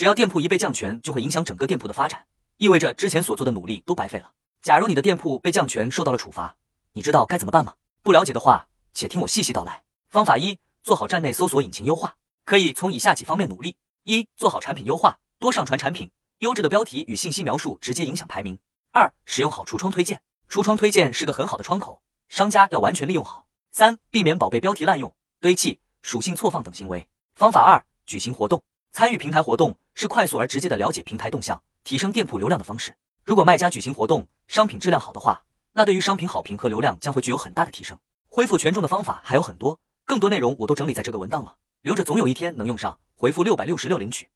只要店铺一被降权，就会影响整个店铺的发展，意味着之前所做的努力都白费了。假如你的店铺被降权，受到了处罚，你知道该怎么办吗？不了解的话，且听我细细道来。方法一：做好站内搜索引擎优化，可以从以下几方面努力：一、做好产品优化，多上传产品，优质的标题与信息描述直接影响排名；二、使用好橱窗推荐，橱窗推荐是个很好的窗口，商家要完全利用好；三、避免宝贝标题滥用、堆砌、属性错放等行为。方法二：举行活动，参与平台活动是快速而直接的了解平台动向、提升店铺流量的方式。如果卖家举行活动，商品质量好的话，那对于商品好评和流量将会具有很大的提升。恢复权重的方法还有很多，更多内容我都整理在这个文档了，留着总有一天能用上。回复六百六十六领取。